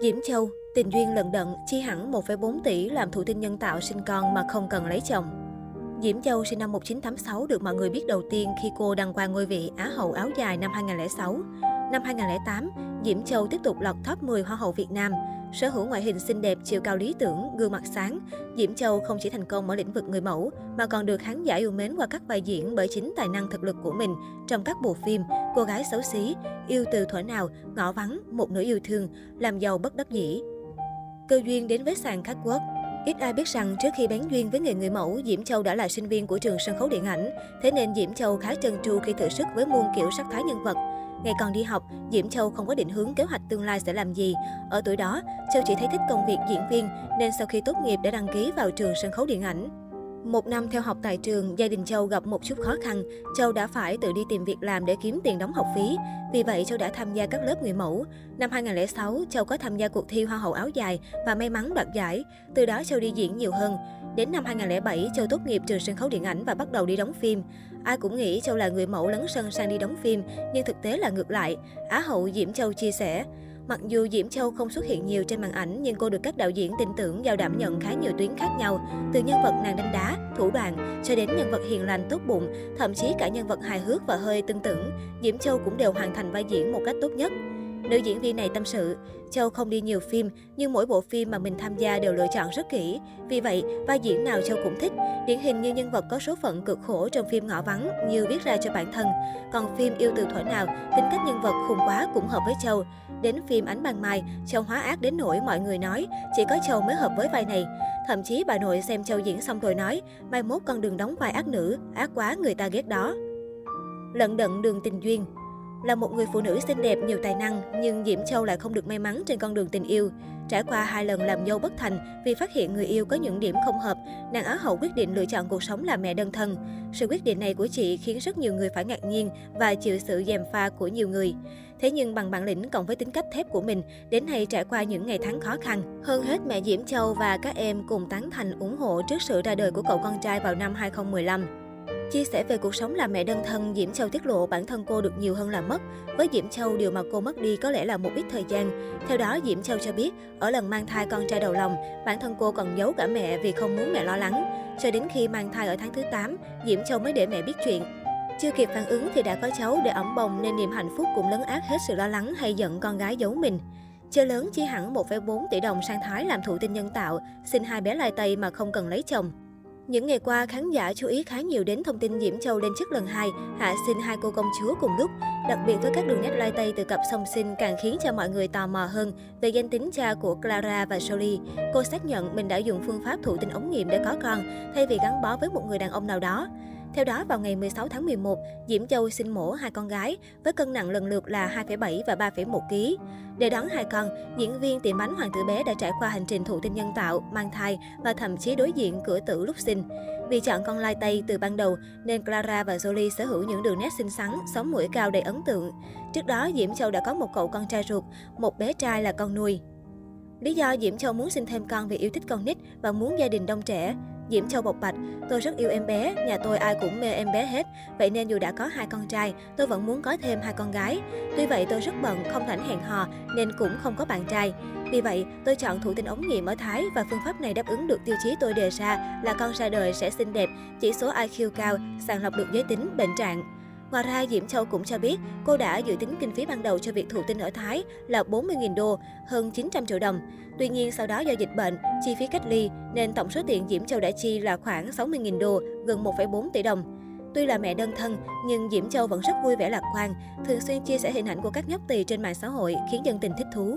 Diễm Châu, tình duyên lận đận, chi hẳn 1,4 tỷ làm thụ tinh nhân tạo sinh con mà không cần lấy chồng. Diễm Châu sinh năm 1986 được mọi người biết đầu tiên khi cô đăng quang ngôi vị Á hậu áo dài năm 2006. Năm 2008, Diễm Châu tiếp tục lọt top 10 Hoa hậu Việt Nam. Sở hữu ngoại hình xinh đẹp, chiều cao lý tưởng, gương mặt sáng, Diễm Châu không chỉ thành công ở lĩnh vực người mẫu, mà còn được khán giả yêu mến qua các vai diễn bởi chính tài năng thực lực của mình trong các bộ phim Cô gái xấu xí, Yêu từ thuở nào, Ngõ vắng, Một nửa yêu thương, Làm giàu bất đắc dĩ. Cơ duyên đến với sàn khách quốc Ít ai biết rằng trước khi bén duyên với nghề người mẫu, Diễm Châu đã là sinh viên của trường sân khấu điện ảnh. Thế nên Diễm Châu khá trơn tru khi thử sức với muôn kiểu sắc thái nhân vật. Ngày còn đi học, Diễm Châu không có định hướng kế hoạch tương lai sẽ làm gì. Ở tuổi đó, Châu chỉ thấy thích công việc diễn viên nên sau khi tốt nghiệp đã đăng ký vào trường sân khấu điện ảnh. Một năm theo học tại trường, gia đình Châu gặp một chút khó khăn. Châu đã phải tự đi tìm việc làm để kiếm tiền đóng học phí. Vì vậy, Châu đã tham gia các lớp người mẫu. Năm 2006, Châu có tham gia cuộc thi Hoa hậu áo dài và may mắn đoạt giải. Từ đó, Châu đi diễn nhiều hơn. Đến năm 2007, Châu tốt nghiệp trường sân khấu điện ảnh và bắt đầu đi đóng phim. Ai cũng nghĩ Châu là người mẫu lấn sân sang đi đóng phim, nhưng thực tế là ngược lại. Á hậu Diễm Châu chia sẻ, Mặc dù Diễm Châu không xuất hiện nhiều trên màn ảnh, nhưng cô được các đạo diễn tin tưởng giao đảm nhận khá nhiều tuyến khác nhau, từ nhân vật nàng đánh đá, thủ đoạn, cho đến nhân vật hiền lành tốt bụng, thậm chí cả nhân vật hài hước và hơi tương tưởng, Diễm Châu cũng đều hoàn thành vai diễn một cách tốt nhất. Nữ diễn viên này tâm sự, Châu không đi nhiều phim, nhưng mỗi bộ phim mà mình tham gia đều lựa chọn rất kỹ. Vì vậy, vai diễn nào Châu cũng thích. Điển hình như nhân vật có số phận cực khổ trong phim Ngõ Vắng, như viết ra cho bản thân. Còn phim Yêu từ thổi nào, tính cách nhân vật khùng quá cũng hợp với Châu. Đến phim Ánh Ban Mai, Châu hóa ác đến nỗi mọi người nói, chỉ có Châu mới hợp với vai này. Thậm chí bà nội xem Châu diễn xong rồi nói, mai mốt con đừng đóng vai ác nữ, ác quá người ta ghét đó. Lận đận đường tình duyên là một người phụ nữ xinh đẹp, nhiều tài năng, nhưng Diễm Châu lại không được may mắn trên con đường tình yêu. Trải qua hai lần làm dâu bất thành vì phát hiện người yêu có những điểm không hợp, nàng Á hậu quyết định lựa chọn cuộc sống làm mẹ đơn thân. Sự quyết định này của chị khiến rất nhiều người phải ngạc nhiên và chịu sự dèm pha của nhiều người. Thế nhưng bằng bản lĩnh cộng với tính cách thép của mình, đến nay trải qua những ngày tháng khó khăn. Hơn hết mẹ Diễm Châu và các em cùng tán thành ủng hộ trước sự ra đời của cậu con trai vào năm 2015. Chia sẻ về cuộc sống làm mẹ đơn thân, Diễm Châu tiết lộ bản thân cô được nhiều hơn là mất. Với Diễm Châu, điều mà cô mất đi có lẽ là một ít thời gian. Theo đó, Diễm Châu cho biết, ở lần mang thai con trai đầu lòng, bản thân cô còn giấu cả mẹ vì không muốn mẹ lo lắng. Cho đến khi mang thai ở tháng thứ 8, Diễm Châu mới để mẹ biết chuyện. Chưa kịp phản ứng thì đã có cháu để ẩm bồng nên niềm hạnh phúc cũng lấn át hết sự lo lắng hay giận con gái giấu mình. Chơi lớn chi hẳn 1,4 tỷ đồng sang Thái làm thụ tinh nhân tạo, sinh hai bé lai tây mà không cần lấy chồng. Những ngày qua, khán giả chú ý khá nhiều đến thông tin Diễm Châu lên chức lần 2, hạ sinh hai cô công chúa cùng lúc. Đặc biệt với các đường nét lai tây từ cặp song sinh càng khiến cho mọi người tò mò hơn về danh tính cha của Clara và Jolie. Cô xác nhận mình đã dùng phương pháp thụ tinh ống nghiệm để có con, thay vì gắn bó với một người đàn ông nào đó. Theo đó, vào ngày 16 tháng 11, Diễm Châu sinh mổ hai con gái với cân nặng lần lượt là 2,7 và 3,1 kg. Để đón hai con, diễn viên tiệm bánh Hoàng tử bé đã trải qua hành trình thụ tinh nhân tạo, mang thai và thậm chí đối diện cửa tử lúc sinh. Vì chọn con lai tây từ ban đầu nên Clara và Jolie sở hữu những đường nét xinh xắn, sống mũi cao đầy ấn tượng. Trước đó, Diễm Châu đã có một cậu con trai ruột, một bé trai là con nuôi. Lý do Diễm Châu muốn sinh thêm con vì yêu thích con nít và muốn gia đình đông trẻ. Diễm Châu bộc bạch, tôi rất yêu em bé, nhà tôi ai cũng mê em bé hết. Vậy nên dù đã có hai con trai, tôi vẫn muốn có thêm hai con gái. Tuy vậy tôi rất bận, không rảnh hẹn hò nên cũng không có bạn trai. Vì vậy, tôi chọn thụ tinh ống nghiệm ở Thái và phương pháp này đáp ứng được tiêu chí tôi đề ra là con ra đời sẽ xinh đẹp, chỉ số IQ cao, sàng lọc được giới tính, bệnh trạng. Ngoài ra, Diễm Châu cũng cho biết cô đã dự tính kinh phí ban đầu cho việc thụ tinh ở Thái là 40.000 đô, hơn 900 triệu đồng. Tuy nhiên, sau đó do dịch bệnh, chi phí cách ly, nên tổng số tiền Diễm Châu đã chi là khoảng 60.000 đô, gần 1,4 tỷ đồng. Tuy là mẹ đơn thân, nhưng Diễm Châu vẫn rất vui vẻ lạc quan, thường xuyên chia sẻ hình ảnh của các nhóc tỳ trên mạng xã hội khiến dân tình thích thú.